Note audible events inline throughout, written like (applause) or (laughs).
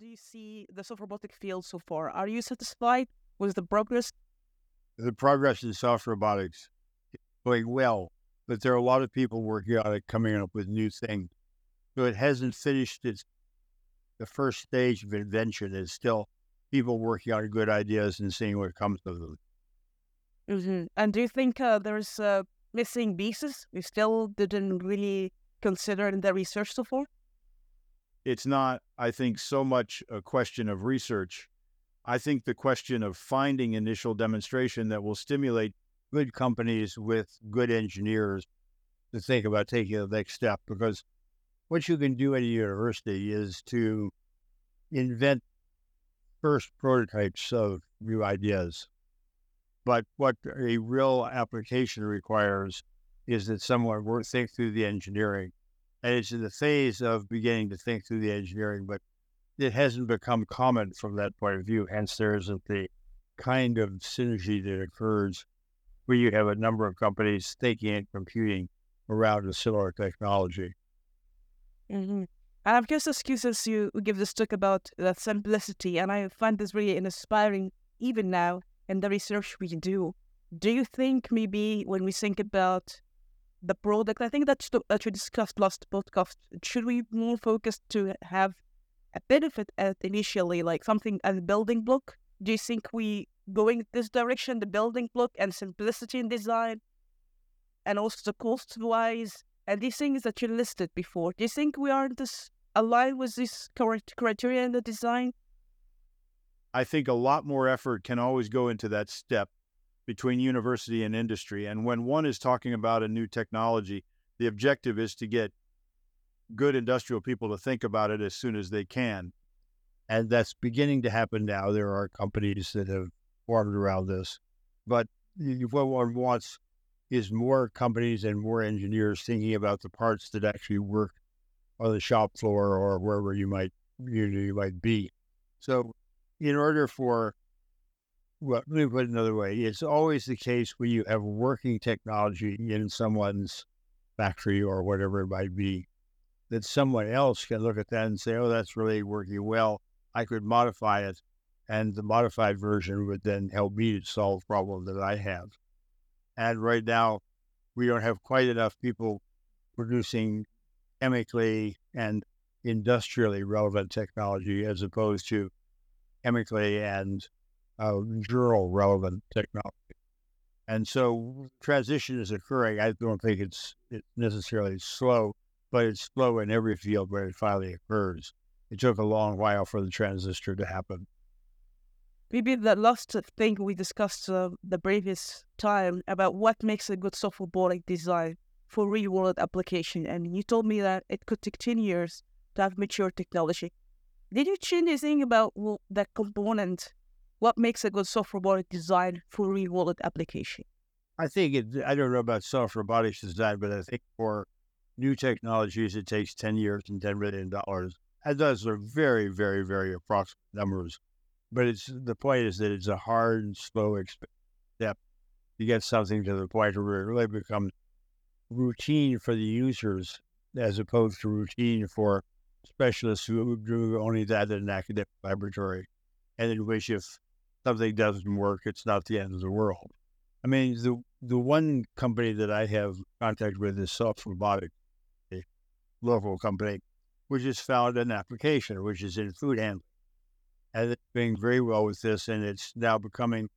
you see the soft robotic field so far? Are you satisfied with the progress? The progress in soft robotics is going well, but there are a lot of people working on it, coming up with new things. So it hasn't finished its the first stage of invention. It's still people working on good ideas and seeing what comes of them. Mm-hmm. And do you think uh, there's uh, missing pieces we still didn't really consider in the research so far? It's not, I think, so much a question of research. I think the question of finding initial demonstration that will stimulate good companies with good engineers to think about taking the next step. Because what you can do at a university is to invent first prototypes of new ideas. But what a real application requires is that someone think through the engineering. And it's in the phase of beginning to think through the engineering, but it hasn't become common from that point of view. Hence, there isn't the kind of synergy that occurs where you have a number of companies thinking and computing around a similar technology. Mm-hmm. And I'm curious, excuses you give this talk about that simplicity, and I find this really inspiring even now in the research we do. Do you think maybe when we think about the product, I think that's that we discussed last podcast, should we more focus to have a benefit at initially, like something as a building block? Do you think we going this direction, the building block and simplicity in design, and also the cost wise, and these things that you listed before? Do you think we are this aligned with this correct criteria in the design? I think a lot more effort can always go into that step between university and industry. And when one is talking about a new technology, the objective is to get good industrial people to think about it as soon as they can. And that's beginning to happen now. There are companies that have formed around this. But what one wants is more companies and more engineers thinking about the parts that actually work on the shop floor or wherever you might you, you might be. So in order for, well, let me put it another way, it's always the case when you have working technology in someone's factory or whatever it might be, that someone else can look at that and say, oh, that's really working well. I could modify it. And the modified version would then help me to solve a problem that I have. And right now, we don't have quite enough people producing chemically and industrially relevant technology as opposed to chemically and uh, journal relevant technology. And so transition is occurring. I don't think it's, it's necessarily slow, but it's slow in every field where it finally occurs. It took a long while for the transistor to happen. Maybe the last thing we discussed uh, the previous time about what makes a good soft robotic design for real world application. And you told me that it could take 10 years to have mature technology. Did you change anything about well, that component? What makes a good soft robotic design for real world application? I think it, I don't know about soft robotics design, but I think for new technologies, it takes 10 years and $10 million. And those are very, very, very approximate numbers. But it's the point is that it's a hard and slow step to get something to the point where it really becomes routine for the users as opposed to routine for specialists who do only that in an academic laboratory, and in which if something doesn't work, it's not the end of the world. I mean, the the one company that I have contact with is Soft Robotics, a local company, which has found an application, which is in food handling. And it's doing very well with this, and it's now becoming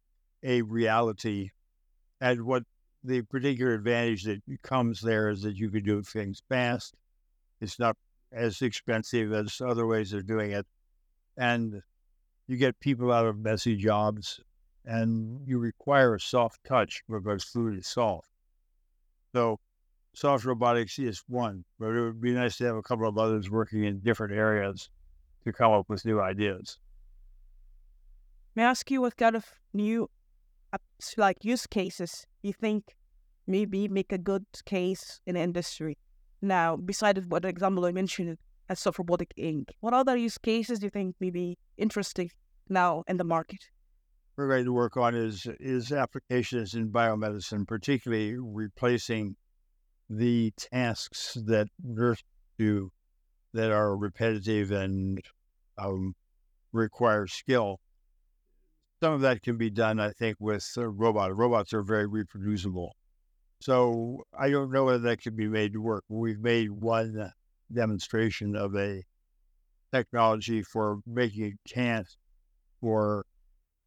a reality. And what the particular advantage that comes there is that you can do things fast. It's not as expensive as other ways of doing it. And you get people out of messy jobs and you require a soft touch because food is soft. So soft robotics is one, but it would be nice to have a couple of others working in different areas to come up with new ideas. May I ask you what kind of new like use cases you think maybe make a good case in industry? Now, besides what example I mentioned as soft robotic ink, what other use cases do you think may be interesting now in the market? We're ready to work on is is applications in biomedicine, particularly replacing the tasks that nurses do that are repetitive and um, requires skill. Some of that can be done, I think, with uh, robots. Robots are very reproducible. So I don't know whether that can be made to work. We've made one demonstration of a technology for making a cast for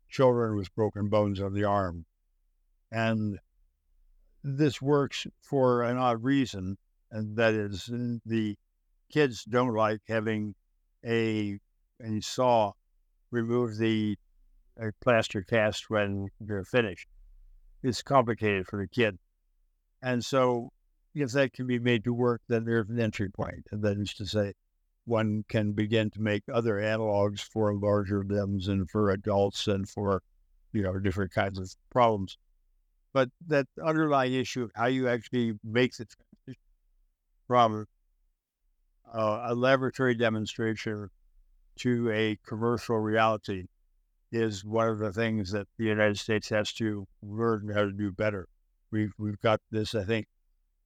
children with broken bones of the arm. And this works for an odd reason, and that is mm, the kids don't like having a a saw remove the a plaster cast when they're finished. It's complicated for the kid. And so if that can be made to work, then there's an entry point. And that is to say, one can begin to make other analogs for larger limbs and for adults and for, you know, different kinds of problems. But that underlying issue of how you actually make the transition from uh, a laboratory demonstration to a commercial reality is one of the things that the United States has to learn how to do better. We've we've got this, I think,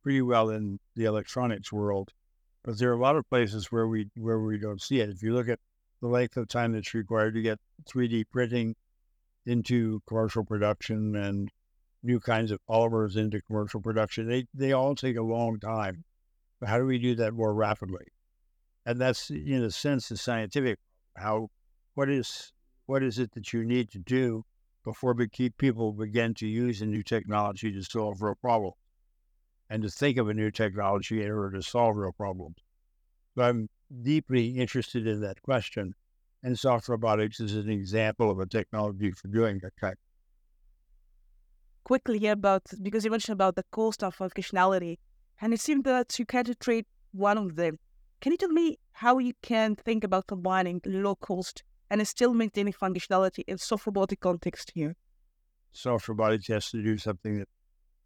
pretty well in the electronics world, but there are a lot of places where we where we don't see it. If you look at the length of time that's required to get 3D printing into commercial production and new kinds of polymers into commercial production, they they all take a long time. But how do we do that more rapidly? And that's in a sense the scientific how what is what is it that you need to do before people begin to use a new technology to solve real problems and to think of a new technology in order to solve real problems. So I'm deeply interested in that question. And soft robotics is an example of a technology for doing that kind. Quickly about because you mentioned about the cost of functionality, and it seemed that you can't trade one of them. Can you tell me how you can think about combining low cost and still maintaining functionality in soft robotic context here? Soft robotics has to do something that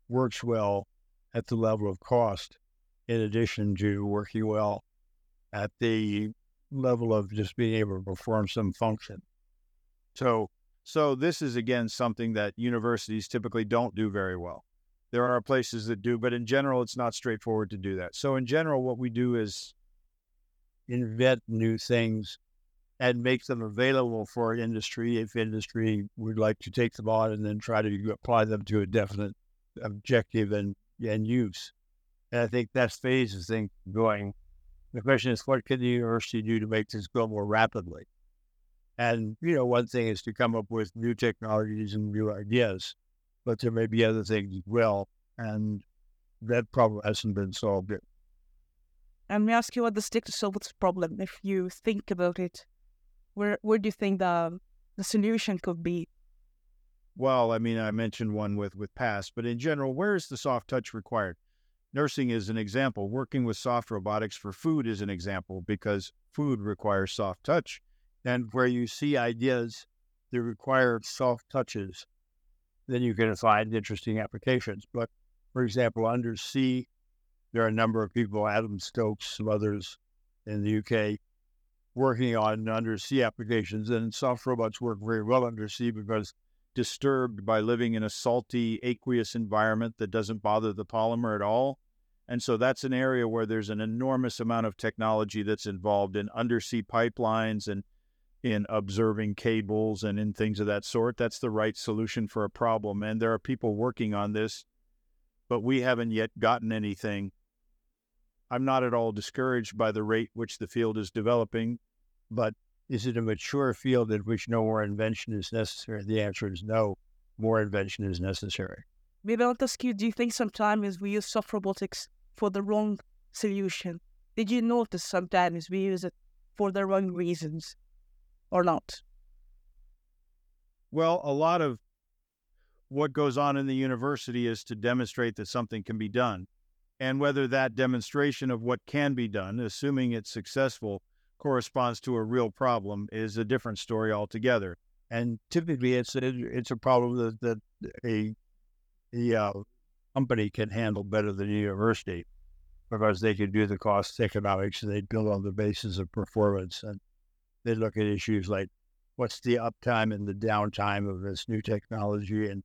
works well at the level of cost, in addition to working well at the level of just being able to perform some function. So, so this is again something that universities typically don't do very well. There are places that do, but in general, it's not straightforward to do that. So, in general, what we do is invent new things and make them available for industry if industry would like to take them on and then try to apply them to a definite objective and, and use. And I think that's phase of thing going. The question is, what can the university do to make this go more rapidly? And, you know, one thing is to come up with new technologies and new ideas, but there may be other things as well. And that problem hasn't been solved yet. And me ask you what the stick to solve this problem, if you think about it where where do you think the the solution could be? Well, I mean, I mentioned one with with PASS, but in general, where is the soft touch required? Nursing is an example. Working with soft robotics for food is an example because food requires soft touch. And where you see ideas that require soft touches, then you can find interesting applications. But for example, undersea, there are a number of people, Adam Stokes, some others in the UK, working on undersea applications, and soft robots work very well undersea because disturbed by living in a salty, aqueous environment that doesn't bother the polymer at all. And so that's an area where there's an enormous amount of technology that's involved in undersea pipelines and in observing cables and in things of that sort. That's the right solution for a problem. And there are people working on this, but we haven't yet gotten anything. I'm not at all discouraged by the rate which the field is developing. But is it a mature field in which no more invention is necessary? The answer is no. More invention is necessary. Maybe I'll ask you, do you think sometimes we use soft robotics for the wrong solution? Did you notice sometimes we use it for the wrong reasons or not? Well, a lot of what goes on in the university is to demonstrate that something can be done. And whether that demonstration of what can be done, assuming it's successful, corresponds to a real problem is a different story altogether. And typically, it's a, it's a problem that, that a the uh, company can handle better than a university because they can do the cost economics and they build on the basis of performance and they look at issues like what's the uptime and the downtime of this new technology and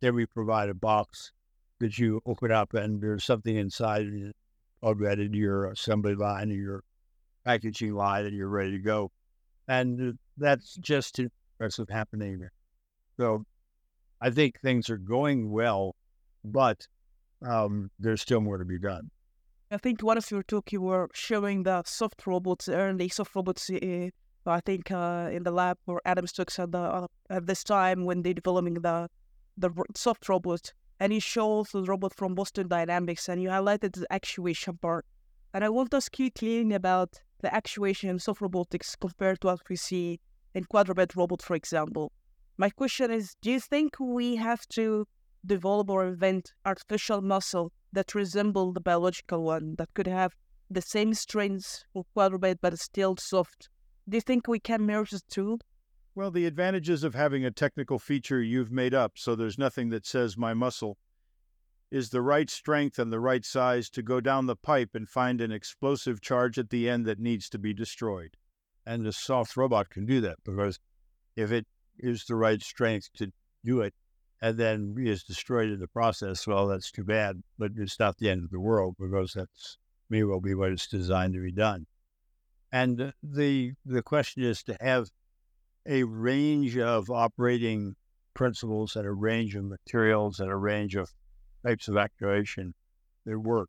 then we provide a box that you open up and there's something inside already your assembly line or your packaging line and you're ready to go. And that's just impressive happening. So I think things are going well, but um, there's still more to be done. I think one of your talk you were showing the soft robots, early soft robots. Uh, I think uh, in the lab where Adam Stokes at, the, uh, at this time when they're developing the the soft robot, and you showed the robot from Boston Dynamics, and you highlighted the actuation part. And I want to ask you clearly about the actuation in soft robotics compared to what we see in quadruped robot, for example. My question is, do you think we have to develop or invent artificial muscle that resemble the biological one that could have the same strengths for quadruped but still soft? Do you think we can merge the two? Well, the advantages of having a technical feature you've made up, so there's nothing that says my muscle, is the right strength and the right size to go down the pipe and find an explosive charge at the end that needs to be destroyed. And the soft robot can do that because if it is the right strength to do it and then is destroyed in the process, well, that's too bad. But it's not the end of the world because that's may well be what it's designed to be done. And the the question is to have a range of operating principles and a range of materials and a range of types of actuation that work.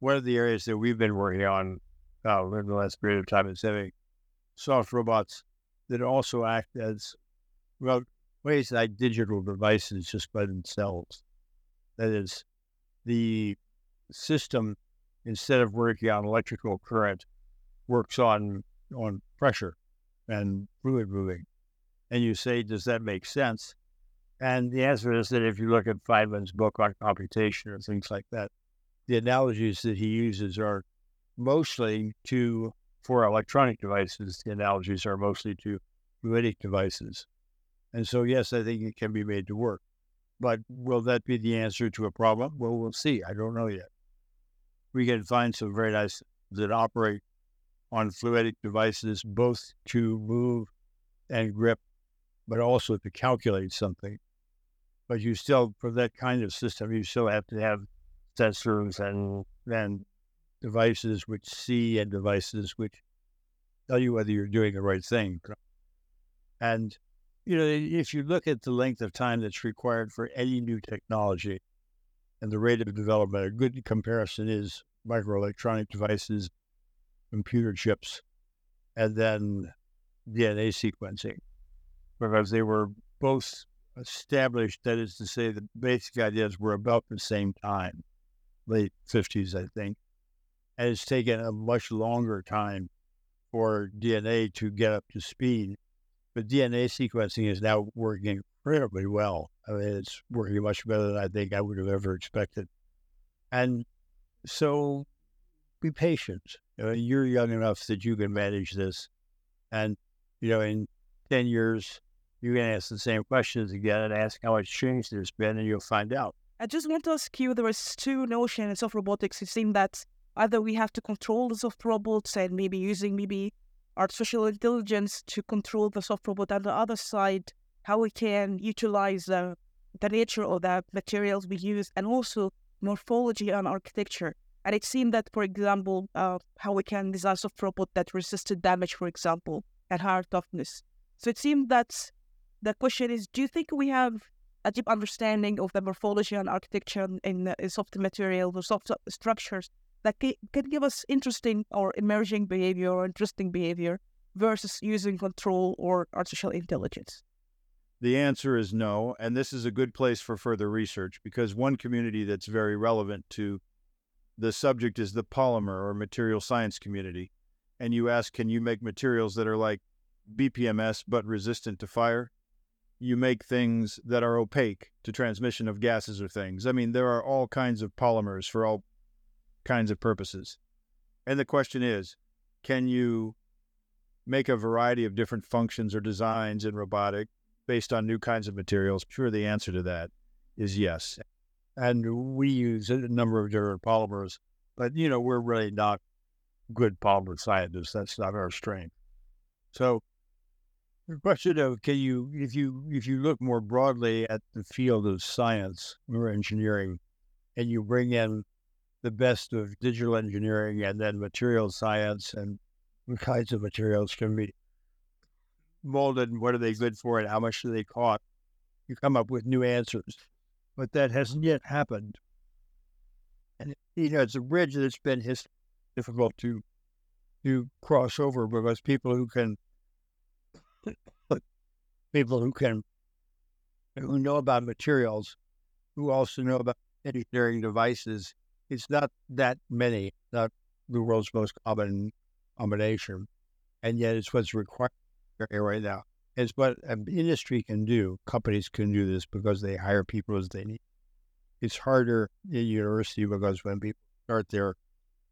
One of the areas that we've been working on uh, in the last period of time is having soft robots that also act as well, ways like digital devices just by themselves. That is, the system, instead of working on electrical current, works on on pressure and fluid moving. And you say, does that make sense? And the answer is that if you look at Feynman's book on computation or things like that, the analogies that he uses are mostly to, for electronic devices, the analogies are mostly to fluidic devices. And so, yes, I think it can be made to work. But will that be the answer to a problem? Well, we'll see. I don't know yet. We can find some very nice that operate on fluidic devices, both to move and grip, but also to calculate something. But you still, for that kind of system, you still have to have sensors and then devices which see and devices which tell you whether you're doing the right thing. And you know, if you look at the length of time that's required for any new technology and the rate of development, a good comparison is microelectronic devices, computer chips, and then DNA sequencing, because they were both established. That is to say, the basic ideas were about the same time, late 50s, I think. And it's taken a much longer time for DNA to get up to speed but DNA sequencing is now working incredibly well. I mean, it's working much better than I think I would have ever expected. And so be patient. You know, you're young enough that you can manage this. And, you know, in 10 years, you can ask the same questions again and ask how much change there's been, and you'll find out. I just want to ask you there is two notions of robotics. It seems that either we have to control the soft robots and maybe using maybe artificial intelligence to control the soft robot. On the other side, how we can utilize the, the nature of the materials we use and also morphology and architecture. And it seemed that, for example, uh, how we can design soft robot that resisted damage, for example, and higher toughness. So it seemed that the question is, do you think we have a deep understanding of the morphology and architecture in, in soft materials or soft structures that can give us interesting or emerging behavior or interesting behavior versus using control or artificial intelligence? The answer is no. And this is a good place for further research because one community that's very relevant to the subject is the polymer or material science community. And you ask, can you make materials that are like PDMS but resistant to fire? You make things that are opaque to transmission of gases or things. I mean, there are all kinds of polymers for all kinds of purposes. And the question is can you make a variety of different functions or designs in robotic based on new kinds of materials? Sure, the answer to that is yes. And we use a number of different polymers, but you know, we're really not good polymer scientists. That's not our strength. So the question of can you if you if you look more broadly at the field of science or engineering and you bring in the best of digital engineering and then material science and what kinds of materials can be molded and what are they good for and how much do they cost. You come up with new answers, but that hasn't yet happened. And you know, it's a bridge that's been difficult to to cross over because people who can (laughs) people who can who know about materials, who also know about engineering devices, it's not that many, not the world's most common combination. And yet it's what's required right now. It's what an industry can do. Companies can do this because they hire people as they need. It's harder in university because when people start their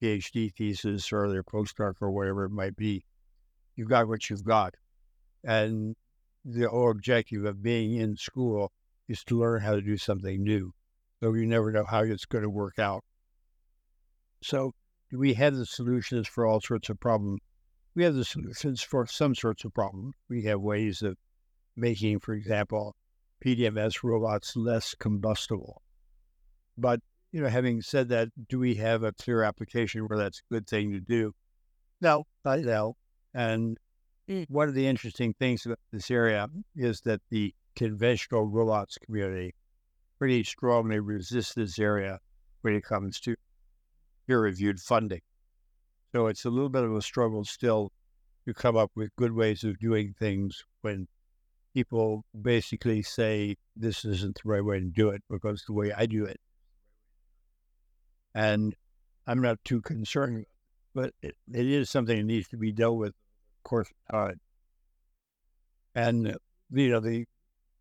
PhD thesis or their postdoc or whatever it might be, you've got what you've got. And the whole objective of being in school is to learn how to do something new. So you never know how it's going to work out. So we have the solutions for all sorts of problems. We have the solutions for some sorts of problems. We have ways of making, for example, PDMS robots less combustible. But you know, having said that, do we have a clear application where that's a good thing to do? No, not now. And. Mm. one of the interesting things about this area is that the conventional robots community pretty strongly resists this area when it comes to peer reviewed funding. So it's a little bit of a struggle still to come up with good ways of doing things when people basically say this isn't the right way to do it because the way I do it. And I'm not too concerned, but it, it is something that needs to be dealt with, course, time. And you know the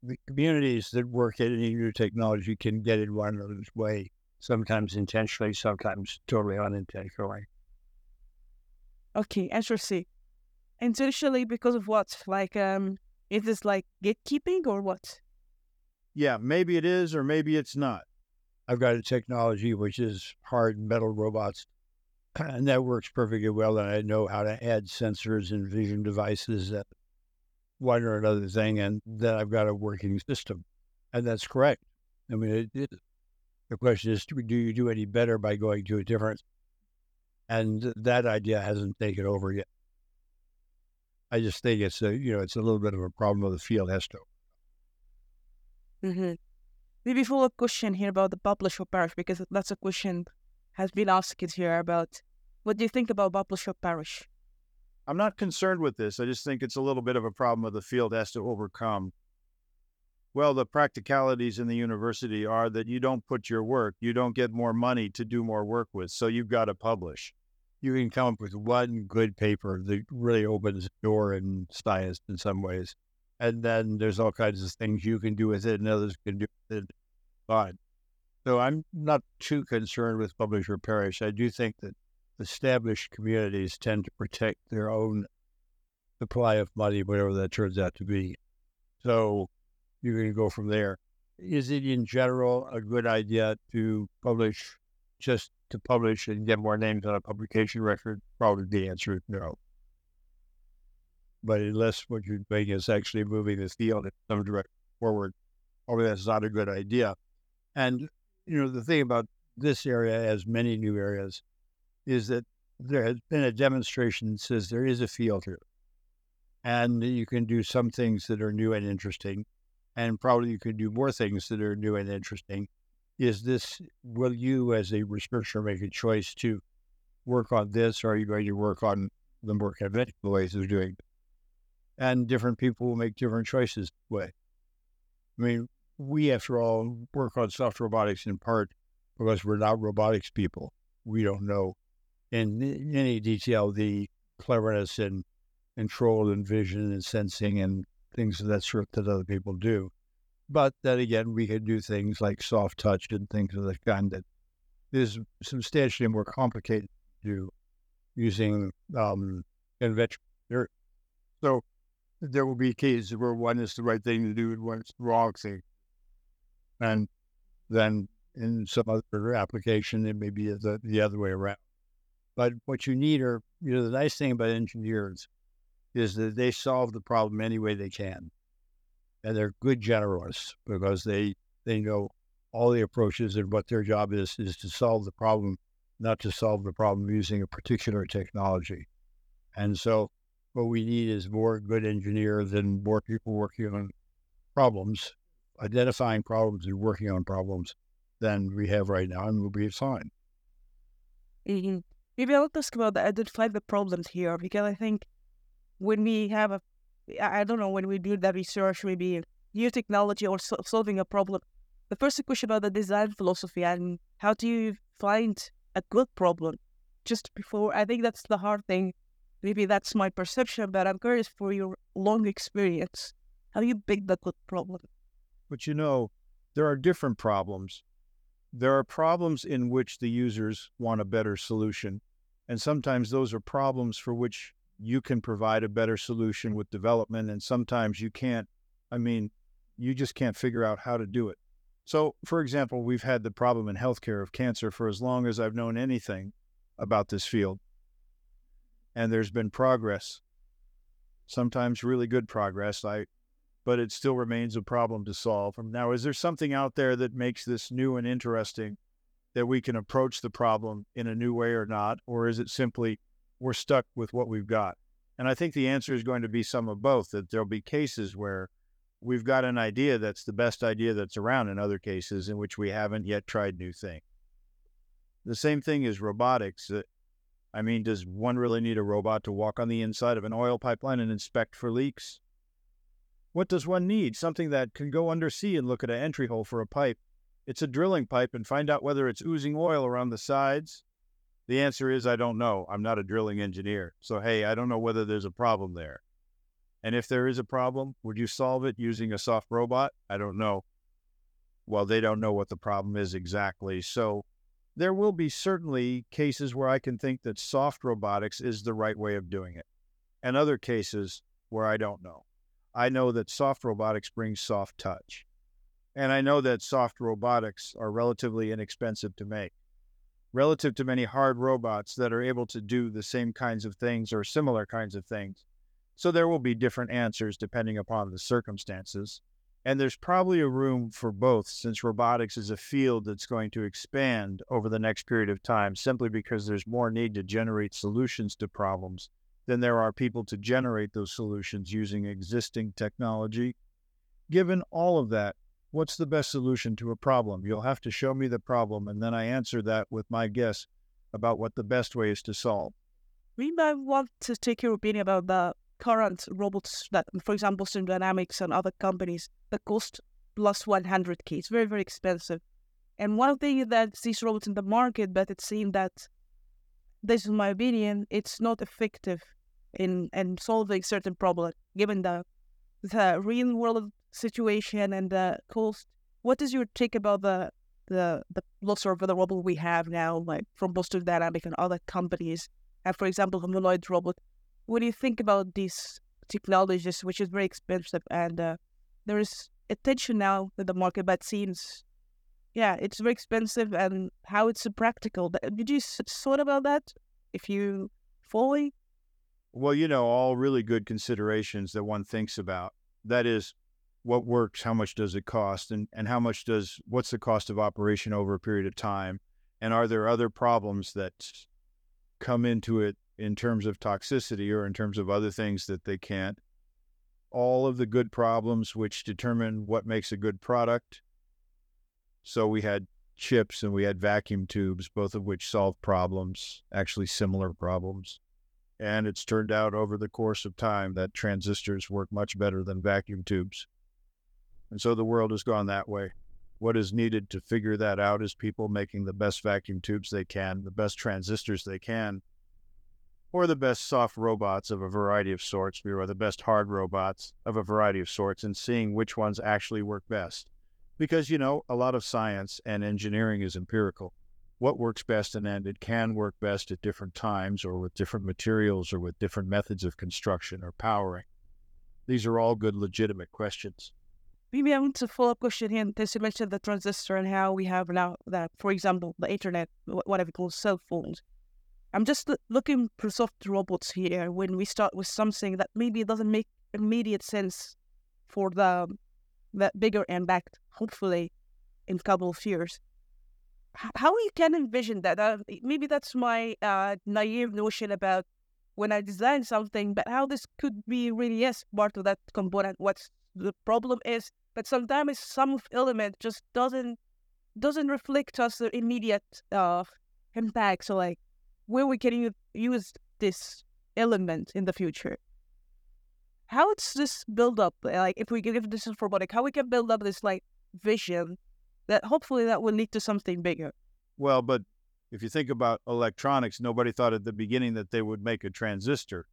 the communities that work at any new technology can get in one another's way sometimes intentionally, sometimes totally unintentionally. Okay, interesting. Intentionally because of what? Like, um, is this like gatekeeping or what? Yeah, maybe it is, or maybe it's not. I've got a technology which is hard metal robots, and that works perfectly well. And I know how to add sensors and vision devices that one or another thing, and then I've got a working system, and that's correct. I mean, it, it the question is, do you do any better by going to a different? And that idea hasn't taken over yet. I just think it's a you know it's a little bit of a problem of the field has to. Mm-hmm. Maybe follow up question here about the publish or perish because that's a question has been asked here about what do you think about publish or perish? I'm not concerned with this. I just think it's a little bit of a problem of the field has to overcome. Well, the practicalities in the university are that you don't put your work, you don't get more money to do more work with, so you've got to publish. You can come up with one good paper that really opens the door in science in some ways. And then there's all kinds of things you can do with it and others can do with it. Fine. So I'm not too concerned with publish or perish. I do think that established communities tend to protect their own supply of money, whatever that turns out to be. So you can go from there. Is it in general a good idea to publish just to publish and get more names on a publication record? Probably the answer is no. But unless what you're doing is actually moving the field in some direction forward, probably that's not a good idea. And you know the thing about this area, as many new areas, is that there has been a demonstration that says there is a field here, and you can do some things that are new and interesting, and probably you can do more things that are new and interesting. Is this, will you as a researcher make a choice to work on this, or are you going to work on the more conventional ways of doing it? And different people will make different choices way. I mean, we, after all, work on soft robotics in part because we're not robotics people. We don't know in any detail the cleverness and control and vision and sensing and things of that sort that other people do. But then again, we can do things like soft touch and things of that kind that is substantially more complicated to do using um, conventional. So there will be cases where one is the right thing to do and one is the wrong thing. And then in some other application, it may be the, the other way around. But what you need are, you know, the nice thing about engineers is that they solve the problem any way they can. And they're good generalists because they, they know all the approaches and what their job is, is to solve the problem, not to solve the problem using a particular technology. And so what we need is more good engineers and more people working on problems, identifying problems and working on problems than we have right now, and we'll be fine. Mm-hmm. Maybe I'll ask about the identify the problems here because I think when we have a, I don't know, when we do that research, maybe new technology or so- solving a problem, the first question about the design philosophy and how do you find a good problem just before, I think that's the hard thing Maybe that's my perception, but I'm curious for your long experience. How you pick the good problem? But you know, there are different problems. There are problems in which the users want a better solution. And sometimes those are problems for which you can provide a better solution with development. And sometimes you can't. I mean, you just can't figure out how to do it. So, for example, we've had the problem in healthcare of cancer for as long as I've known anything about this field and there's been progress, sometimes really good progress. I, but it still remains a problem to solve. Now, is there something out there that makes this new and interesting that we can approach the problem in a new way or not? Or is it simply we're stuck with what we've got? And I think the answer is going to be some of both, that there'll be cases where we've got an idea that's the best idea that's around in other cases in which we haven't yet tried new things. The same thing is robotics. Uh, I mean, does one really need a robot to walk on the inside of an oil pipeline and inspect for leaks? What does one need? Something that can go undersea and look at an entry hole for a pipe. It's a drilling pipe and find out whether it's oozing oil around the sides. The answer is I don't know. I'm not a drilling engineer. So, hey, I don't know whether there's a problem there. And if there is a problem, would you solve it using a soft robot? I don't know. Well, they don't know what the problem is exactly. So, there will be certainly cases where I can think that soft robotics is the right way of doing it, and other cases where I don't know. I know that soft robotics brings soft touch, and I know that soft robotics are relatively inexpensive to make. Relative to many hard robots that are able to do the same kinds of things or similar kinds of things. So there will be different answers depending upon the circumstances. And there's probably a room for both since robotics is a field that's going to expand over the next period of time simply because there's more need to generate solutions to problems than there are people to generate those solutions using existing technology. Given all of that, what's the best solution to a problem? You'll have to show me the problem, and then I answer that with my guess about what the best way is to solve. We might want to take your opinion about the current robots that, for example, Boston Dynamics and other companies that cost plus 100k. It's very, very expensive. And one thing that these robots in the market, but it seems that this is my opinion, it's not effective in, in solving certain problems given the the real world situation and the cost. What is your take about the the the lots of the robot we have now, like from Boston Dynamics and other companies? And for example, humanoid robot when you think about these technologies, which is very expensive, and uh, there is attention now in the market, but seems, yeah, it's very expensive, and how it's practical. Did you thought about that? If you fully, well, you know, all really good considerations that one thinks about. That is, what works, how much does it cost, and and how much does what's the cost of operation over a period of time, and are there other problems that come into it in terms of toxicity or in terms of other things that they can't. All of the good problems which determine what makes a good product. So we had chips and we had vacuum tubes, both of which solve problems, actually similar problems. And it's turned out over the course of time that transistors work much better than vacuum tubes. And so the world has gone that way. What is needed to figure that out is people making the best vacuum tubes they can, the best transistors they can, or the best soft robots of a variety of sorts, or the best hard robots of a variety of sorts, and seeing which ones actually work best. Because, you know, a lot of science and engineering is empirical. What works best and it can work best at different times or with different materials or with different methods of construction or powering. These are all good, legitimate questions. Maybe I want to follow up question here. Because you mentioned the transistor and how we have now that, for example, the internet, whatever we call cell phones. I'm just looking for soft robots here when we start with something that maybe doesn't make immediate sense for the that bigger impact, hopefully, in a couple of years. How you can envision that? Uh, maybe that's my uh, naive notion about when I design something, but how this could be really yes part of that component. What's the problem is, but sometimes some element just doesn't doesn't reflect us the immediate uh, impact. So like where we can use, this element in the future. How it's this build up? Like if we give this is robotic, how we can build up this like vision that hopefully that will lead to something bigger. Well, but if you think about electronics, nobody thought at the beginning that they would make a transistor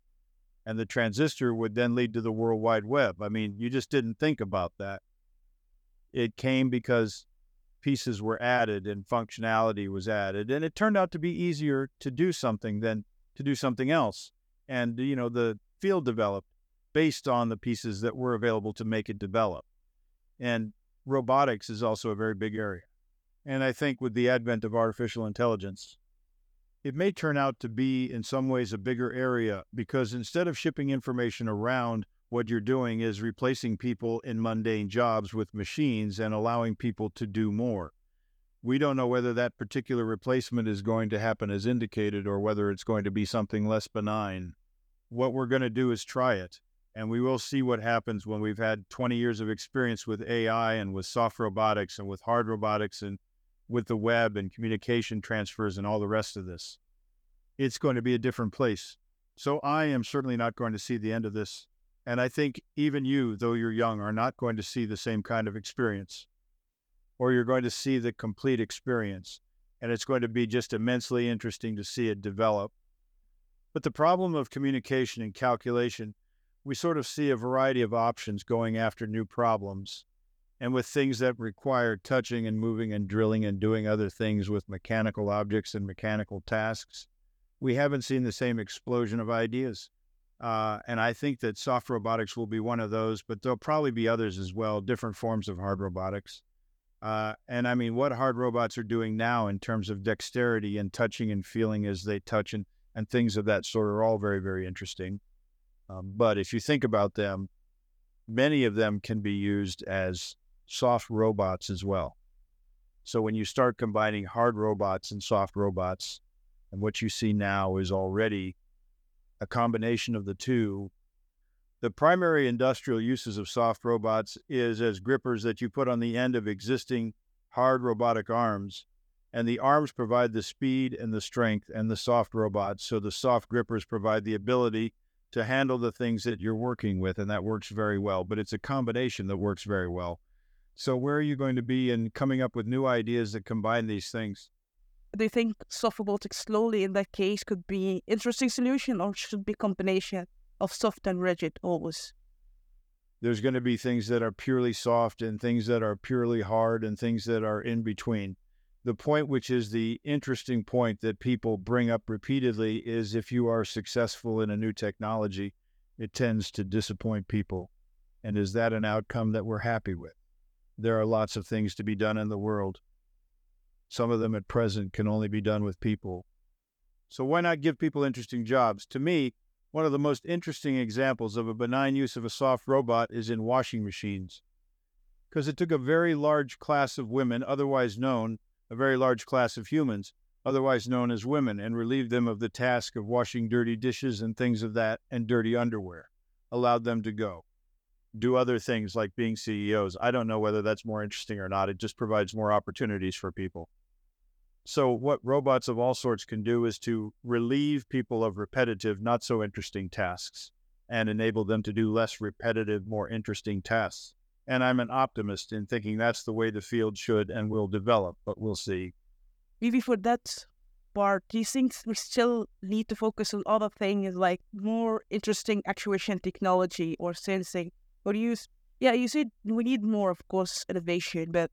and the transistor would then lead to the World Wide Web. I mean, you just didn't think about that. It came because pieces were added and functionality was added, and it turned out to be easier to do something than to do something else. And, you know, the field developed based on the pieces that were available to make it develop. And robotics is also a very big area. And I think with the advent of artificial intelligence, it may turn out to be in some ways a bigger area because instead of shipping information around, what you're doing is replacing people in mundane jobs with machines and allowing people to do more. We don't know whether that particular replacement is going to happen as indicated or whether it's going to be something less benign. What we're going to do is try it, and we will see what happens when we've had 20 years of experience with AI and with soft robotics and with hard robotics and with the web and communication transfers and all the rest of this. It's going to be a different place. So I am certainly not going to see the end of this. And I think even you, though you're young, are not going to see the same kind of experience, or you're going to see the complete experience. And it's going to be just immensely interesting to see it develop. But the problem of communication and calculation, we sort of see a variety of options going after new problems and with things that require touching and moving and drilling and doing other things with mechanical objects and mechanical tasks, we haven't seen the same explosion of ideas. Uh, and I think that soft robotics will be one of those, but there'll probably be others as well, different forms of hard robotics. Uh, and I mean, what hard robots are doing now in terms of dexterity and touching and feeling as they touch and, and things of that sort are all very, very interesting. Um, but if you think about them, many of them can be used as soft robots as well. So when you start combining hard robots and soft robots, and what you see now is already a combination of the two. The primary industrial uses of soft robots is as grippers that you put on the end of existing hard robotic arms. And the arms provide the speed and the strength and the soft robots. So the soft grippers provide the ability to handle the things that you're working with. And that works very well. But it's a combination that works very well. So, where are you going to be in coming up with new ideas that combine these things? Do you think soft robotics slowly in that case could be interesting solution or should be combination of soft and rigid always? There's going to be things that are purely soft and things that are purely hard and things that are in between. The point, which is the interesting point that people bring up repeatedly, is if you are successful in a new technology, it tends to disappoint people. And is that an outcome that we're happy with? there are lots of things to be done in the world. Some of them at present can only be done with people. So why not give people interesting jobs? To me, one of the most interesting examples of a benign use of a soft robot is in washing machines. Because it took a very large class of women, otherwise known, a very large class of humans, otherwise known as women, and relieved them of the task of washing dirty dishes and things of that and dirty underwear, allowed them to go do other things like being CEOs. I don't know whether that's more interesting or not. It just provides more opportunities for people. So, what robots of all sorts can do is to relieve people of repetitive, not so interesting tasks and enable them to do less repetitive, more interesting tasks. And I'm an optimist in thinking that's the way the field should and will develop, but we'll see. Maybe for that part, do you think we still need to focus on other things like more interesting actuation technology or sensing or you, yeah, you said we need more, of course, innovation, but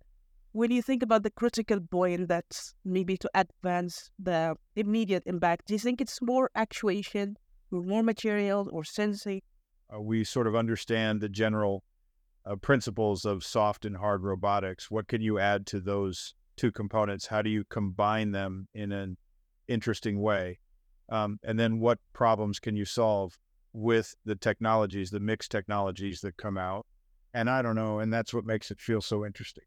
when you think about the critical point that's maybe to advance the immediate impact, do you think it's more actuation or more material or sensing? Uh, we sort of understand the general uh, principles of soft and hard robotics. What can you add to those two components? How do you combine them in an interesting way? Um, and then what problems can you solve with the technologies, the mixed technologies that come out. And I don't know, and that's what makes it feel so interesting.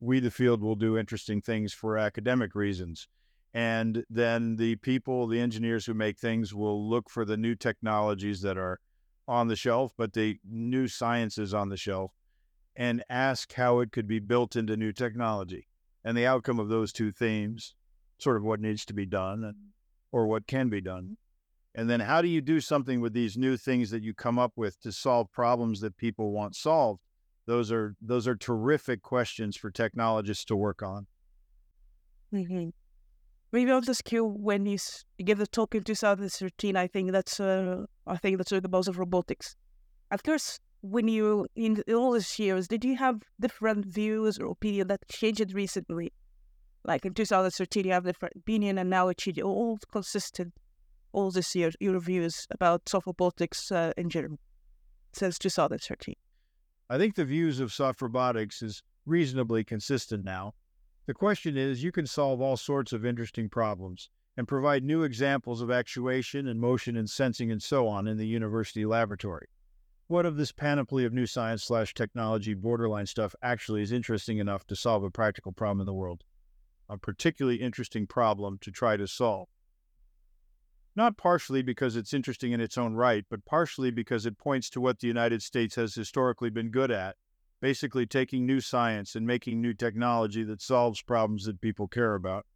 We, the field, will do interesting things for academic reasons. And then the people, the engineers who make things will look for the new technologies that are on the shelf, but the new sciences on the shelf and ask how it could be built into new technology. And the outcome of those two themes, sort of what needs to be done and, or what can be done. And then how do you do something with these new things that you come up with to solve problems that people want solved? Those are those are terrific questions for technologists to work on. Mm-hmm. Maybe I'll just when you give the talk in 2013. I think that's uh, I think that's the most of robotics. Of course, when you in all these years, did you have different views or opinion that changed recently? Like in 2013, you have different opinion, and now it's all consistent. All this year, your views about soft robotics uh, in general since 2013. I think the views of soft robotics is reasonably consistent now. The question is you can solve all sorts of interesting problems and provide new examples of actuation and motion and sensing and so on in the university laboratory. What of this panoply of new science slash technology borderline stuff actually is interesting enough to solve a practical problem in the world? A particularly interesting problem to try to solve. Not partially because it's interesting in its own right, but partially because it points to what the United States has historically been good at basically taking new science and making new technology that solves problems that people care about.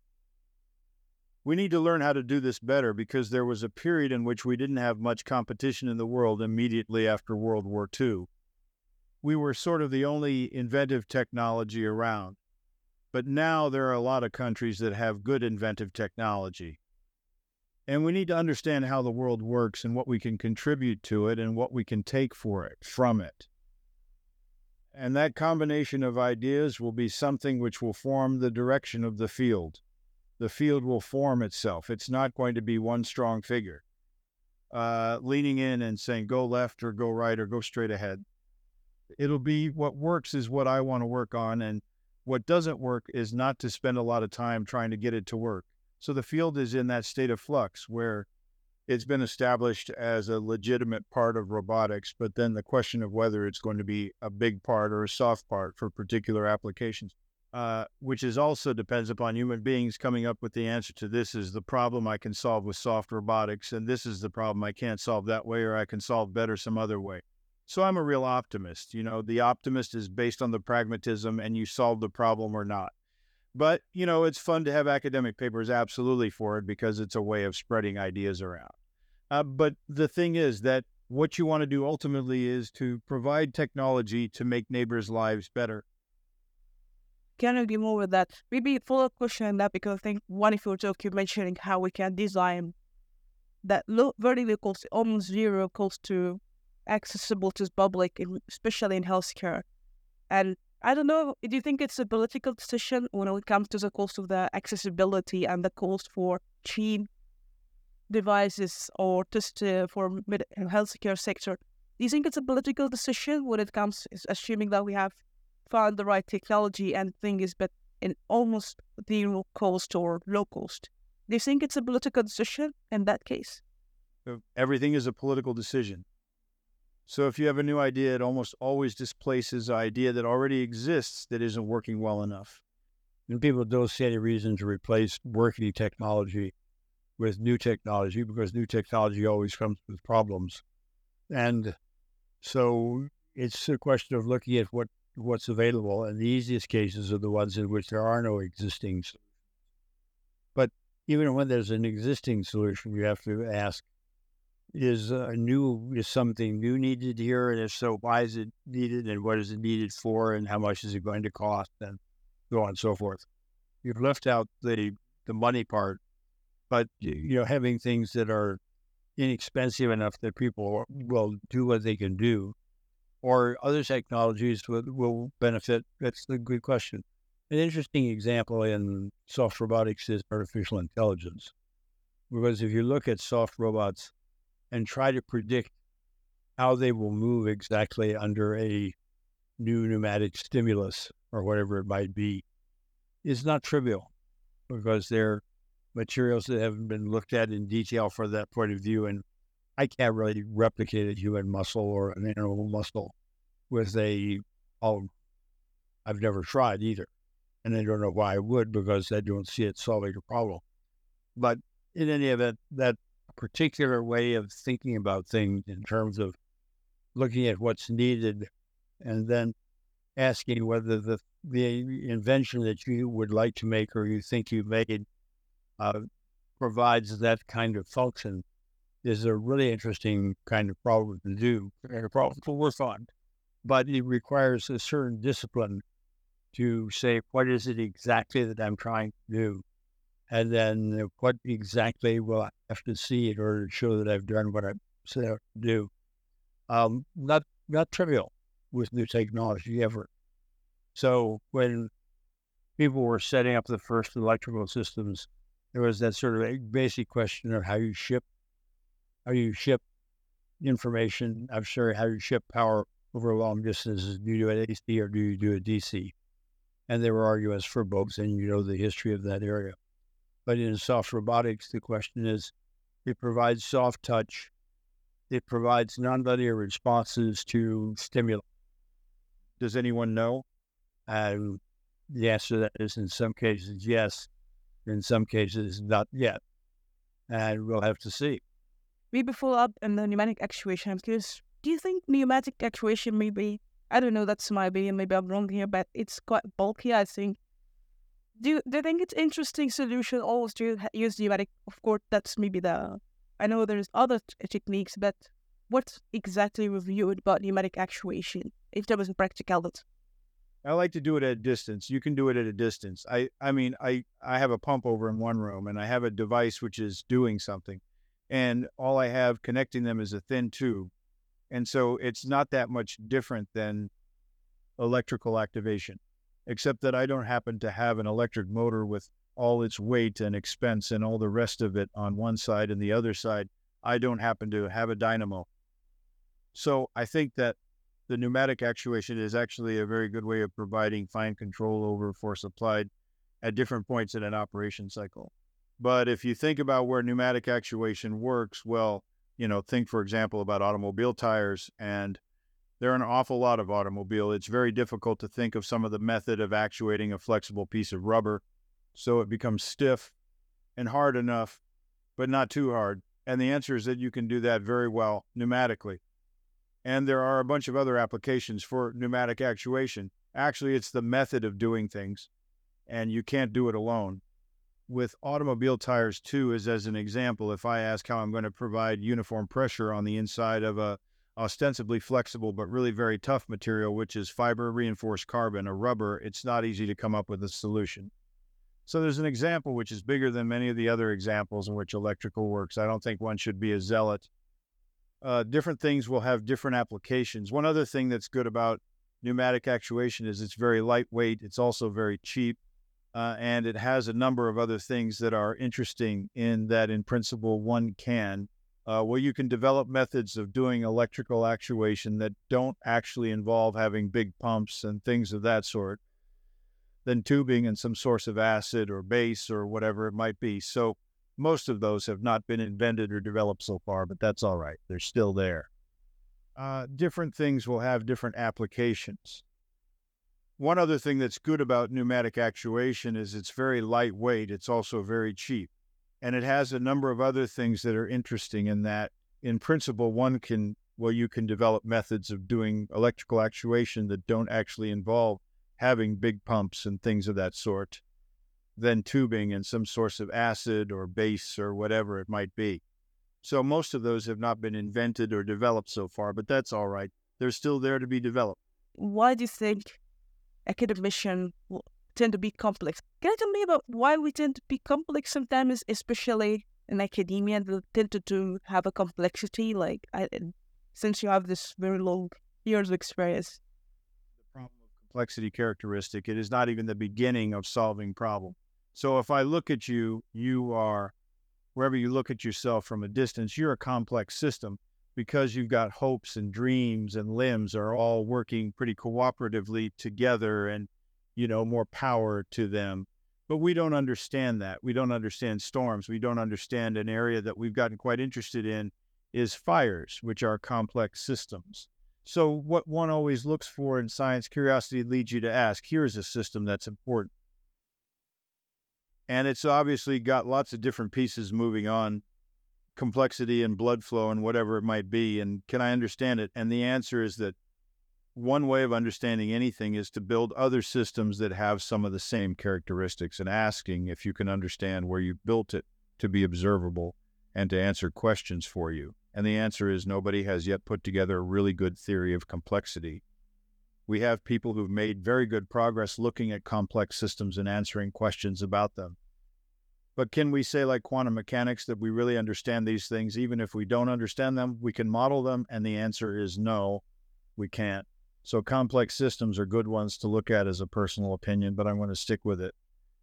We need to learn how to do this better because there was a period in which we didn't have much competition in the world immediately after World War II. We were sort of the only inventive technology around. But now there are a lot of countries that have good inventive technology. And we need to understand how the world works and what we can contribute to it and what we can take for it from it. And that combination of ideas will be something which will form the direction of the field. The field will form itself. It's not going to be one strong figure uh, leaning in and saying, go left or go right or go straight ahead. It'll be what works is what I want to work on. And what doesn't work is not to spend a lot of time trying to get it to work. So the field is in that state of flux where it's been established as a legitimate part of robotics, but then the question of whether it's going to be a big part or a soft part for particular applications, uh, which is also depends upon human beings coming up with the answer to this is the problem I can solve with soft robotics, and this is the problem I can't solve that way, or I can solve better some other way. So I'm a real optimist. You know, the optimist is based on the pragmatism and you solve the problem or not. But, you know, it's fun to have academic papers absolutely for it because it's a way of spreading ideas around. Uh, but the thing is that what you want to do ultimately is to provide technology to make neighbors' lives better. Can agree more with that. Maybe follow up question on that because I think one talk you're mentioning how we can design that low, very low cost, almost zero cost to accessible to the public, especially in healthcare. And I don't know, do you think it's a political decision when it comes to the cost of the accessibility and the cost for cheap devices or just uh, for med- healthcare sector? Do you think it's a political decision when it comes, assuming that we have found the right technology and thing is, but in almost zero cost or low cost? Do you think it's a political decision in that case? Everything is a political decision. So if you have a new idea, it almost always displaces an idea that already exists that isn't working well enough. And people don't see any reason to replace working technology with new technology because new technology always comes with problems. And so it's a question of looking at what, what's available. And the easiest cases are the ones in which there are no existing solutions. But even when there's an existing solution, you have to ask is uh, new is something new needed here and if so why is it needed and what is it needed for and how much is it going to cost and so on and so forth. You've left out the the money part but you know having things that are inexpensive enough that people will do what they can do or other technologies will, will benefit that's a good question. An interesting example in soft robotics is artificial intelligence because if you look at soft robots and try to predict how they will move exactly under a new pneumatic stimulus or whatever it might be is not trivial because they're materials that haven't been looked at in detail for that point of view. And I can't really replicate a human muscle or an animal muscle with a, oh, I've never tried either. And I don't know why I would because I don't see it solving a problem. But in any event, that particular way of thinking about things in terms of looking at what's needed and then asking whether the the invention that you would like to make or you think you made uh, provides that kind of function is a really interesting kind of problem to do, a problem to work on. But it requires a certain discipline to say, what is it exactly that I'm trying to do? And then what exactly will I have to see in order to show that I've done what I set out to do? Um, not, not trivial with new technology ever. So when people were setting up the first electrical systems, there was that sort of basic question of how you ship, how you ship information. I'm sorry, how you ship power over long distances. Do you do it AC or do you do it DC? And there were arguments for both, and you know the history of that area. But in soft robotics, the question is it provides soft touch, it provides nonlinear responses to stimuli. Does anyone know? And the answer to that is in some cases, yes. In some cases, not yet. And we'll have to see. Maybe follow up on the pneumatic actuation. I'm curious, do you think pneumatic actuation maybe, I don't know, that's my opinion, maybe I'm wrong here, but it's quite bulky, I think. Do you, do you think it's interesting solution always to use pneumatic? Of course, that's maybe the, I know there's other techniques, but what exactly reviewed about pneumatic actuation if there was a practicality? I like to do it at a distance. You can do it at a distance. I, I mean, I, I have a pump over in one room and I have a device which is doing something. And all I have connecting them is a thin tube. And so it's not that much different than electrical activation, except that I don't happen to have an electric motor with all its weight and expense and all the rest of it on one side and the other side. I don't happen to have a dynamo. So I think that the pneumatic actuation is actually a very good way of providing fine control over force applied at different points in an operation cycle. But if you think about where pneumatic actuation works, well, you know, think for example about automobile tires and there are an awful lot of automobile. It's very difficult to think of some of the method of actuating a flexible piece of rubber so it becomes stiff and hard enough, but not too hard. And the answer is that you can do that very well pneumatically. And there are a bunch of other applications for pneumatic actuation. Actually, it's the method of doing things, and you can't do it alone. With automobile tires, too, is as an example, if I ask how I'm going to provide uniform pressure on the inside of a ostensibly flexible but really very tough material, which is fiber reinforced carbon or rubber, it's not easy to come up with a solution. So there's an example which is bigger than many of the other examples in which electrical works. I don't think one should be a zealot uh, different things will have different applications. One other thing that's good about pneumatic actuation is it's very lightweight. It's also very cheap. Uh, and it has a number of other things that are interesting in that, in principle, one can. Uh, well, you can develop methods of doing electrical actuation that don't actually involve having big pumps and things of that sort, than tubing and some source of acid or base or whatever it might be. So, most of those have not been invented or developed so far, but that's all right. They're still there. Uh, different things will have different applications. One other thing that's good about pneumatic actuation is it's very lightweight. It's also very cheap. And it has a number of other things that are interesting in that, in principle, one can, well, you can develop methods of doing electrical actuation that don't actually involve having big pumps and things of that sort than tubing and some source of acid or base or whatever it might be. So most of those have not been invented or developed so far, but that's all right. They're still there to be developed. Why do you think academicians tend to be complex? Can you tell me about why we tend to be complex sometimes, especially in academia, they tend to have a complexity? Like, I, since you have this very long years of experience. The problem of complexity characteristic, it is not even the beginning of solving problem. So if I look at you, you are, wherever you look at yourself from a distance, you're a complex system because you've got hopes and dreams and limbs are all working pretty cooperatively together and, you know, more power to them. But we don't understand that. We don't understand storms. We don't understand an area that we've gotten quite interested in is fires, which are complex systems. So, what one always looks for in science, curiosity leads you to ask here's a system that's important And it's obviously got lots of different pieces moving on, complexity and blood flow and whatever it might be. And can I understand it? And the answer is that one way of understanding anything is to build other systems that have some of the same characteristics and asking if you can understand where you built it to be observable and to answer questions for you. And the answer is nobody has yet put together a really good theory of complexity. We have people who've made very good progress looking at complex systems and answering questions about them. But can we say, like quantum mechanics, that we really understand these things? Even if we don't understand them, we can model them? And the answer is no, we can't. So complex systems are good ones to look at as a personal opinion, but I'm going to stick with it.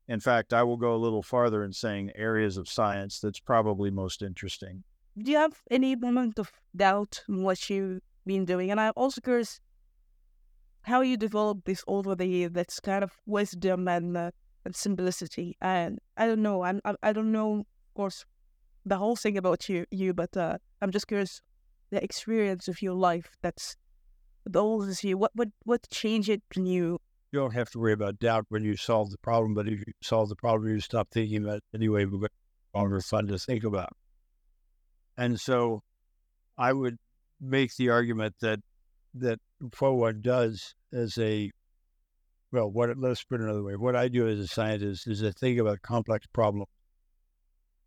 In fact, I will go a little farther in saying areas of science that's probably most interesting. Do you have any moment of doubt in what you've been doing? And I'm also curious how you developed this over the years. That's kind of wisdom and uh, and simplicity. And I don't know. I'm, I I don't know, of course, the whole thing about you you, but uh, I'm just curious the experience of your life that's those you. What what what change it in you? You don't have to worry about doubt when you solve the problem, but if you solve the problem, you stop thinking about it anyway. It's longer fun to think about. And so, I would make the argument that that what one does as a well, what let's put it another way. What I do as a scientist is to think about complex problems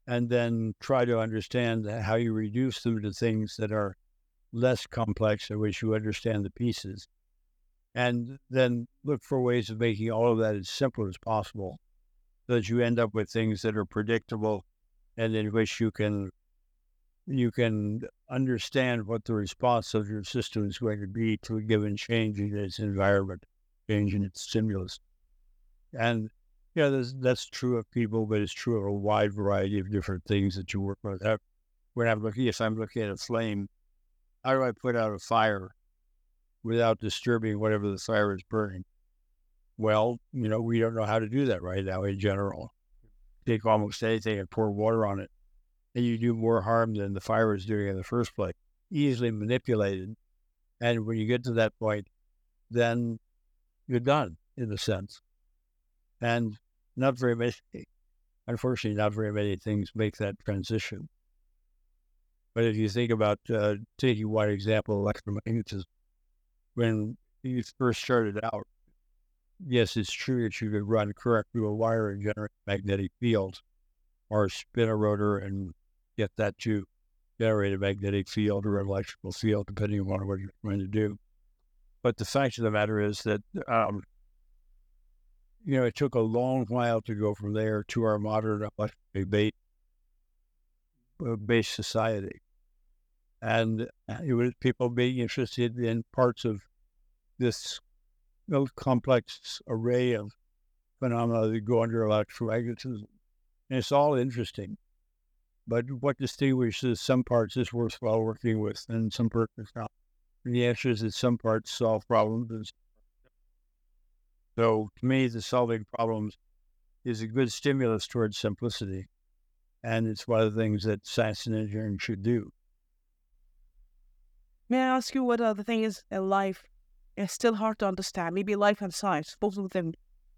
and then try to understand how you reduce them to things that are less complex in which you understand the pieces. And then look for ways of making all of that as simple as possible so that you end up with things that are predictable and in which you can you can understand what the response of your system is going to be to a given change in its environment, change in its stimulus. And yeah, that's, that's true of people, but it's true of a wide variety of different things that you work with. When I'm looking, if I'm looking at a flame, how do I put out a fire without disturbing whatever the fire is burning? Well, you know, we don't know how to do that right now in general. Take almost anything and pour water on it and you do more harm than the fire is doing in the first place. Easily manipulated. And when you get to that point, then you're done in a sense. And not very many, unfortunately, not very many things make that transition. But if you think about uh, taking one example, electromagnetism, when you first started out, yes, it's true that you could run current through a wire and generate magnetic fields or spin a rotor and get that to generate a magnetic field or an electrical field, depending on what you're trying to do. But the fact of the matter is that, um, you know, it took a long while to go from there to our modern electrically uh, based society. And uh, it was people being interested in parts of this complex array of phenomena that go under electromagnetism. And it's all interesting. But what distinguishes some parts is worthwhile working with and some parts not? And the answer is that some parts solve problems. So to me, the solving problems is a good stimulus towards simplicity. And it's one of the things that science and engineering should do. May I ask you what uh, the thing is in life is still hard to understand? Maybe life and science, both of them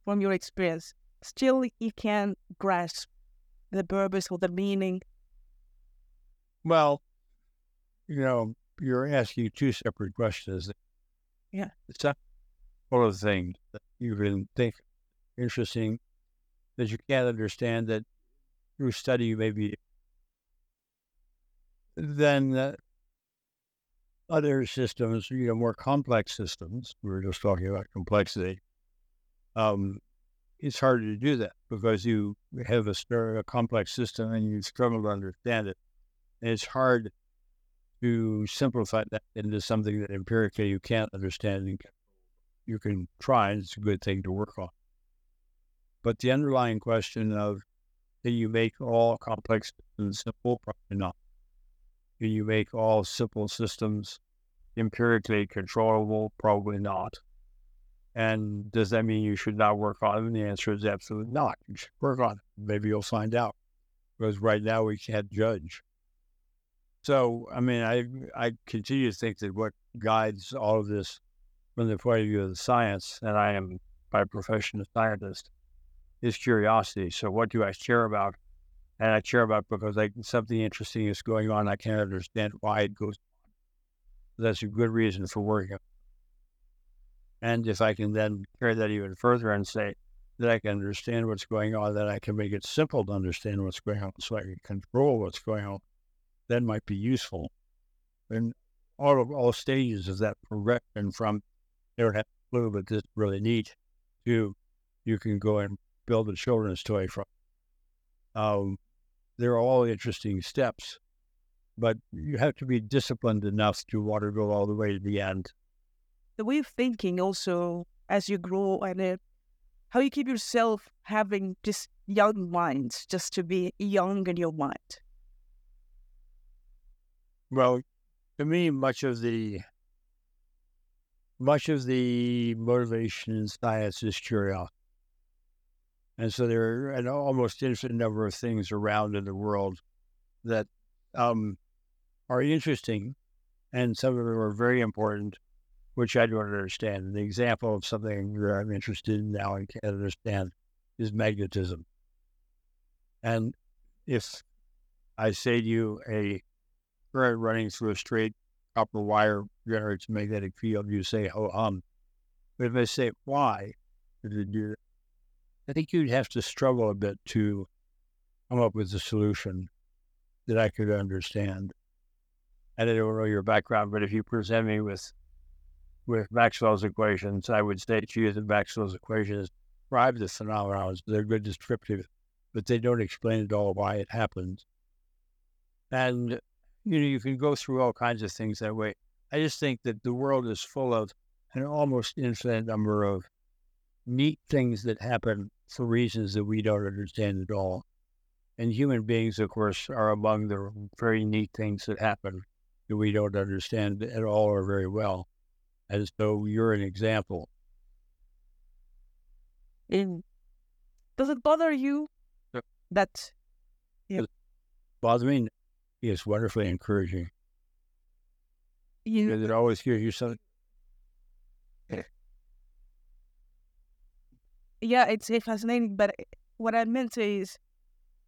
from your experience. Still, you can't grasp the purpose or the meaning well, you know, you're asking two separate questions. Yeah. It's not one of the things that you can think interesting that you can't understand that through study you may be then uh, other systems, you know, more complex systems, we were just talking about complexity, um, it's harder to do that because you have a, a complex system and you struggle to understand it. And it's hard to simplify that into something that empirically you can't understand. And you can try, and it's a good thing to work on. But the underlying question of can you make all complex systems simple? Probably not. Can you make all simple systems empirically controllable? Probably not. And does that mean you should not work on them? The answer is absolutely not. You should work on it. Maybe you'll find out. Because right now we can't judge. So, I mean, I I continue to think that what guides all of this from the point of view of the science, and I am by profession a scientist, is curiosity. So what do I care about? And I care about because like something interesting is going on. I can't understand why it goes on. That's a good reason for working. And if I can then carry that even further and say that I can understand what's going on, that I can make it simple to understand what's going on so I can control what's going on, that might be useful. And all of all stages of that progression from they don't have a clue, but this is really neat to you can go and build a children's toy from. Um, they're all interesting steps, but you have to be disciplined enough to want to go all the way to the end. The way of thinking also as you grow and uh, how you keep yourself having just young minds, just to be young in your mind. Well, to me, much of the much of the motivation in science is curiosity. And so there are an almost infinite number of things around in the world that um, are interesting, and some of them are very important, which I don't understand. And the example of something that I'm interested in now and can't understand is magnetism. And if I say to you a current running through a straight copper wire generates a magnetic field, you say, oh, um. But if I say, why did it do that? I think you'd have to struggle a bit to come up with a solution that I could understand. And I don't know your background, but if you present me with with Maxwell's equations, I would say to you that Maxwell's equations describe the phenomenon. They're good descriptive, but they don't explain at all why it happens. And you know, you can go through all kinds of things that way. I just think that the world is full of an almost infinite number of neat things that happen for reasons that we don't understand at all. And human beings, of course, are among the very neat things that happen that we don't understand at all or very well. And so you're an example. And does it bother you that? Yeah. Bother me? It's wonderfully encouraging. You, Because it always gives you something. Yeah, it's it's fascinating. But eh, what I meant is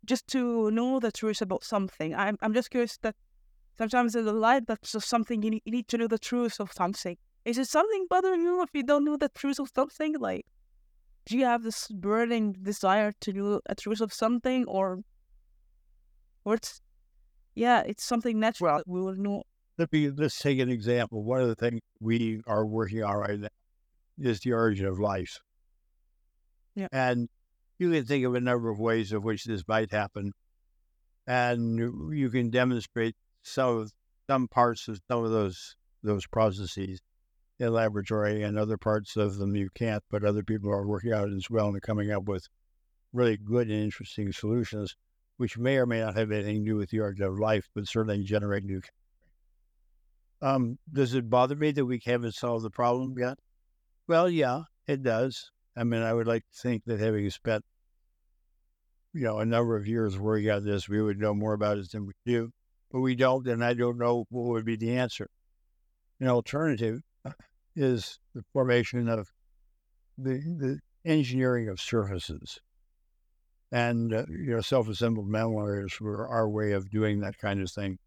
just to know the truth about something. I'm I'm just curious that sometimes in the life that's just something you need, you need to know the truth of something. Is it something bothering you if you don't know the truth of something? Like, do you have this burning desire to know a truth of something, or, or it's, yeah, it's something natural Well, we will know. Let me let's take an example. One of the things we are working on right now is the origin of life. Yeah. And you can think of a number of ways of which this might happen. And you can demonstrate some some parts of some of those those processes in laboratory and other parts of them you can't, but other people are working out as well and are coming up with really good and interesting solutions, which may or may not have anything to do with the origin of life, but certainly generate new um, does it bother me that we haven't solved the problem yet? Well, yeah, it does. I mean, I would like to think that having spent, you know, a number of years working on this, we would know more about it than we do, but we don't, and I don't know what would be the answer. An alternative is the formation of the, the engineering of surfaces. And, uh, you know, self assembled monolayers were our way of doing that kind of thing.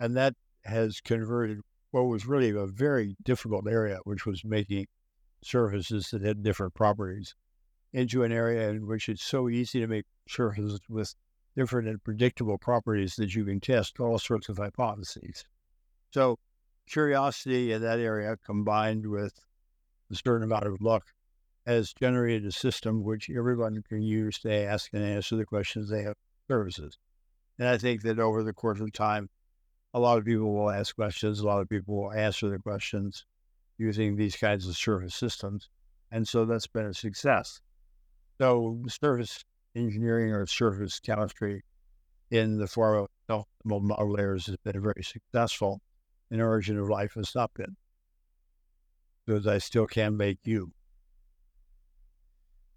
And that has converted what was really a very difficult area, which was making surfaces that had different properties, into an area in which it's so easy to make surfaces with different and predictable properties that you can test all sorts of hypotheses. So, curiosity in that area combined with a certain amount of luck has generated a system which everyone can use to ask and answer the questions they have services. And I think that over the course of time, a lot of people will ask questions, a lot of people will answer the questions using these kinds of service systems. And so that's been a success. So service engineering or surface chemistry in the form of monolayers has been very successful. And origin of life has not been. Because I still can make you.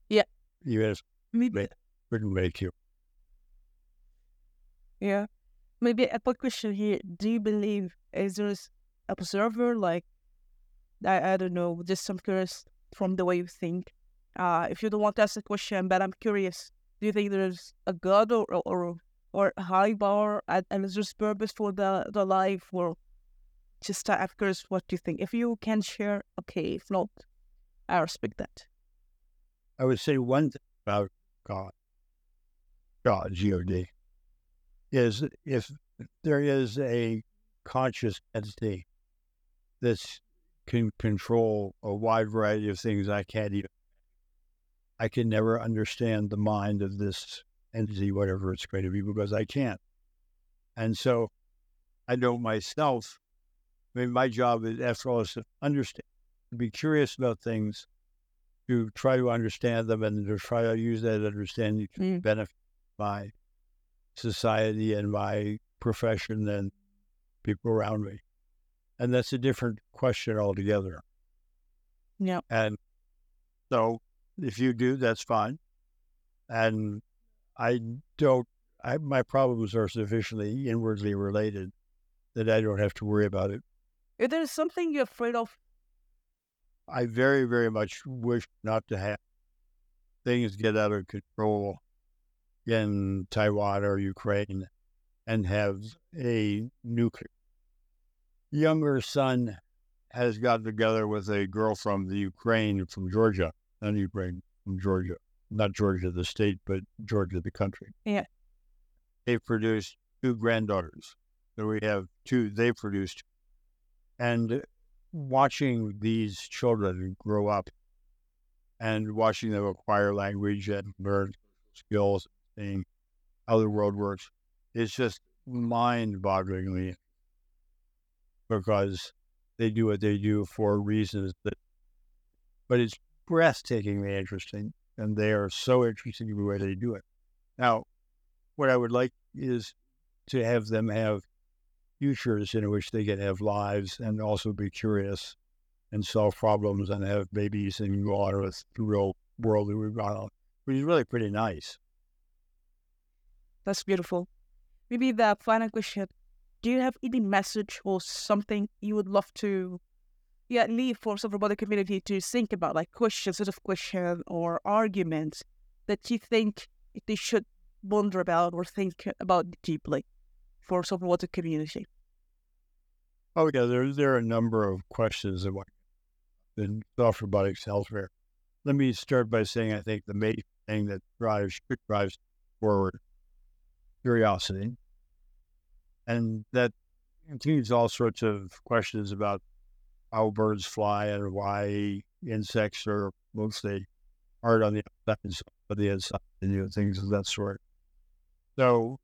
Yeah. Even if Maybe, couldn't make you. yeah. Maybe a quick question here. Do you believe is there is a observer like I, I don't know, just some curious from the way you think. Uh, if you don't want to ask the question, but I'm curious, do you think there's a God or or or high bar and, and is there purpose for the the life or just I'm curious what you think? If you can share, okay. If not, I respect that. I would say one thing about God, God, G O D, is if there is a conscious entity that can control a wide variety of things I can't even. I can never understand the mind of this entity, whatever it's going to be, because I can't. And so I know myself. I mean, my job is, after all, is to understand, to be curious about things, to try to understand them, and to try to use that understanding to Mm. benefit my society and my profession and people around me. And that's a different question altogether. Yeah. And so if you do, that's fine. And I don't, I, my problems are sufficiently inwardly related that I don't have to worry about it. If there's something you're afraid of, I very, very much wish not to have things get out of control in Taiwan or Ukraine and have a nuclear. Younger son has gotten together with a girl from the Ukraine, from Georgia, not Ukraine, from Georgia, not Georgia the state, but Georgia the country. Yeah. They've produced two granddaughters. So we have two, they produced. And watching these children grow up and watching them acquire language and learn skills, seeing how the world works, is just mind bogglingly because they do what they do for reasons that, but it's breathtakingly interesting and they are so interesting in the way they do it. Now, what I would like is to have them have futures in which they can have lives and also be curious and solve problems and have babies and go on with the real world that we've gone on, which is really pretty nice. that's beautiful. Maybe the final question: Do you have any message or something you would love to, yeah, leave for some the community to think about, like questions, sort of question or arguments that you think they should wonder about or think about deeply for some the community? Oh yeah, there there are a number of questions that in soft robotics healthcare. Let me start by saying I think the main thing that drives should drives forward curiosity, and that includes all sorts of questions about how birds fly and why insects are mostly hard on the outside on the inside, and you know things of that sort. So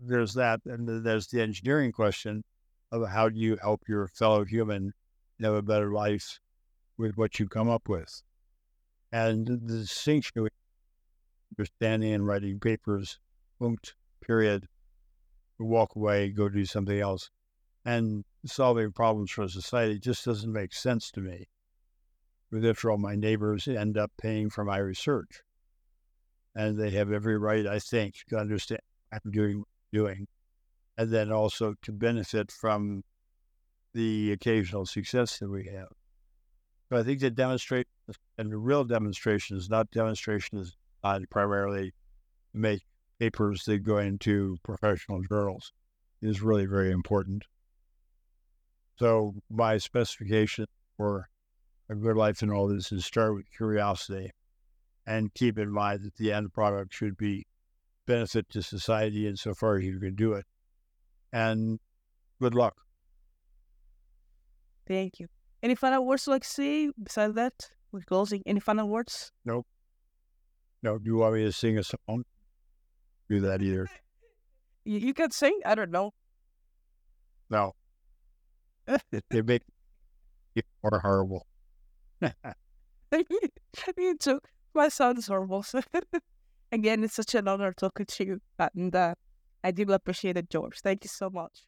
there's that, and there's the engineering question of how do you help your fellow human have a better life with what you come up with. And the distinction understanding and writing papers, punct, period, walk away, go do something else, and solving problems for society just doesn't make sense to me. Because after all, my neighbors end up paying for my research. And they have every right, I think, to understand what I'm doing, doing and then also to benefit from the occasional success that we have. So I think the demonstration and the real demonstration is not demonstrations on primarily make papers that go into professional journals is really very important. So my specification for a good life in all this is start with curiosity and keep in mind that the end product should be benefit to society insofar as you can do it and good luck. Thank you. Any final words like say besides that? We're closing. Any final words? No. No, do you want me to sing a song? Do that either. You, you can sing. I don't know. No. it, they make it more horrible. (laughs) Me too. My sounds horrible. (laughs) Again, it's such an honor talking to you, and uh, I do appreciate it, George. Thank you so much.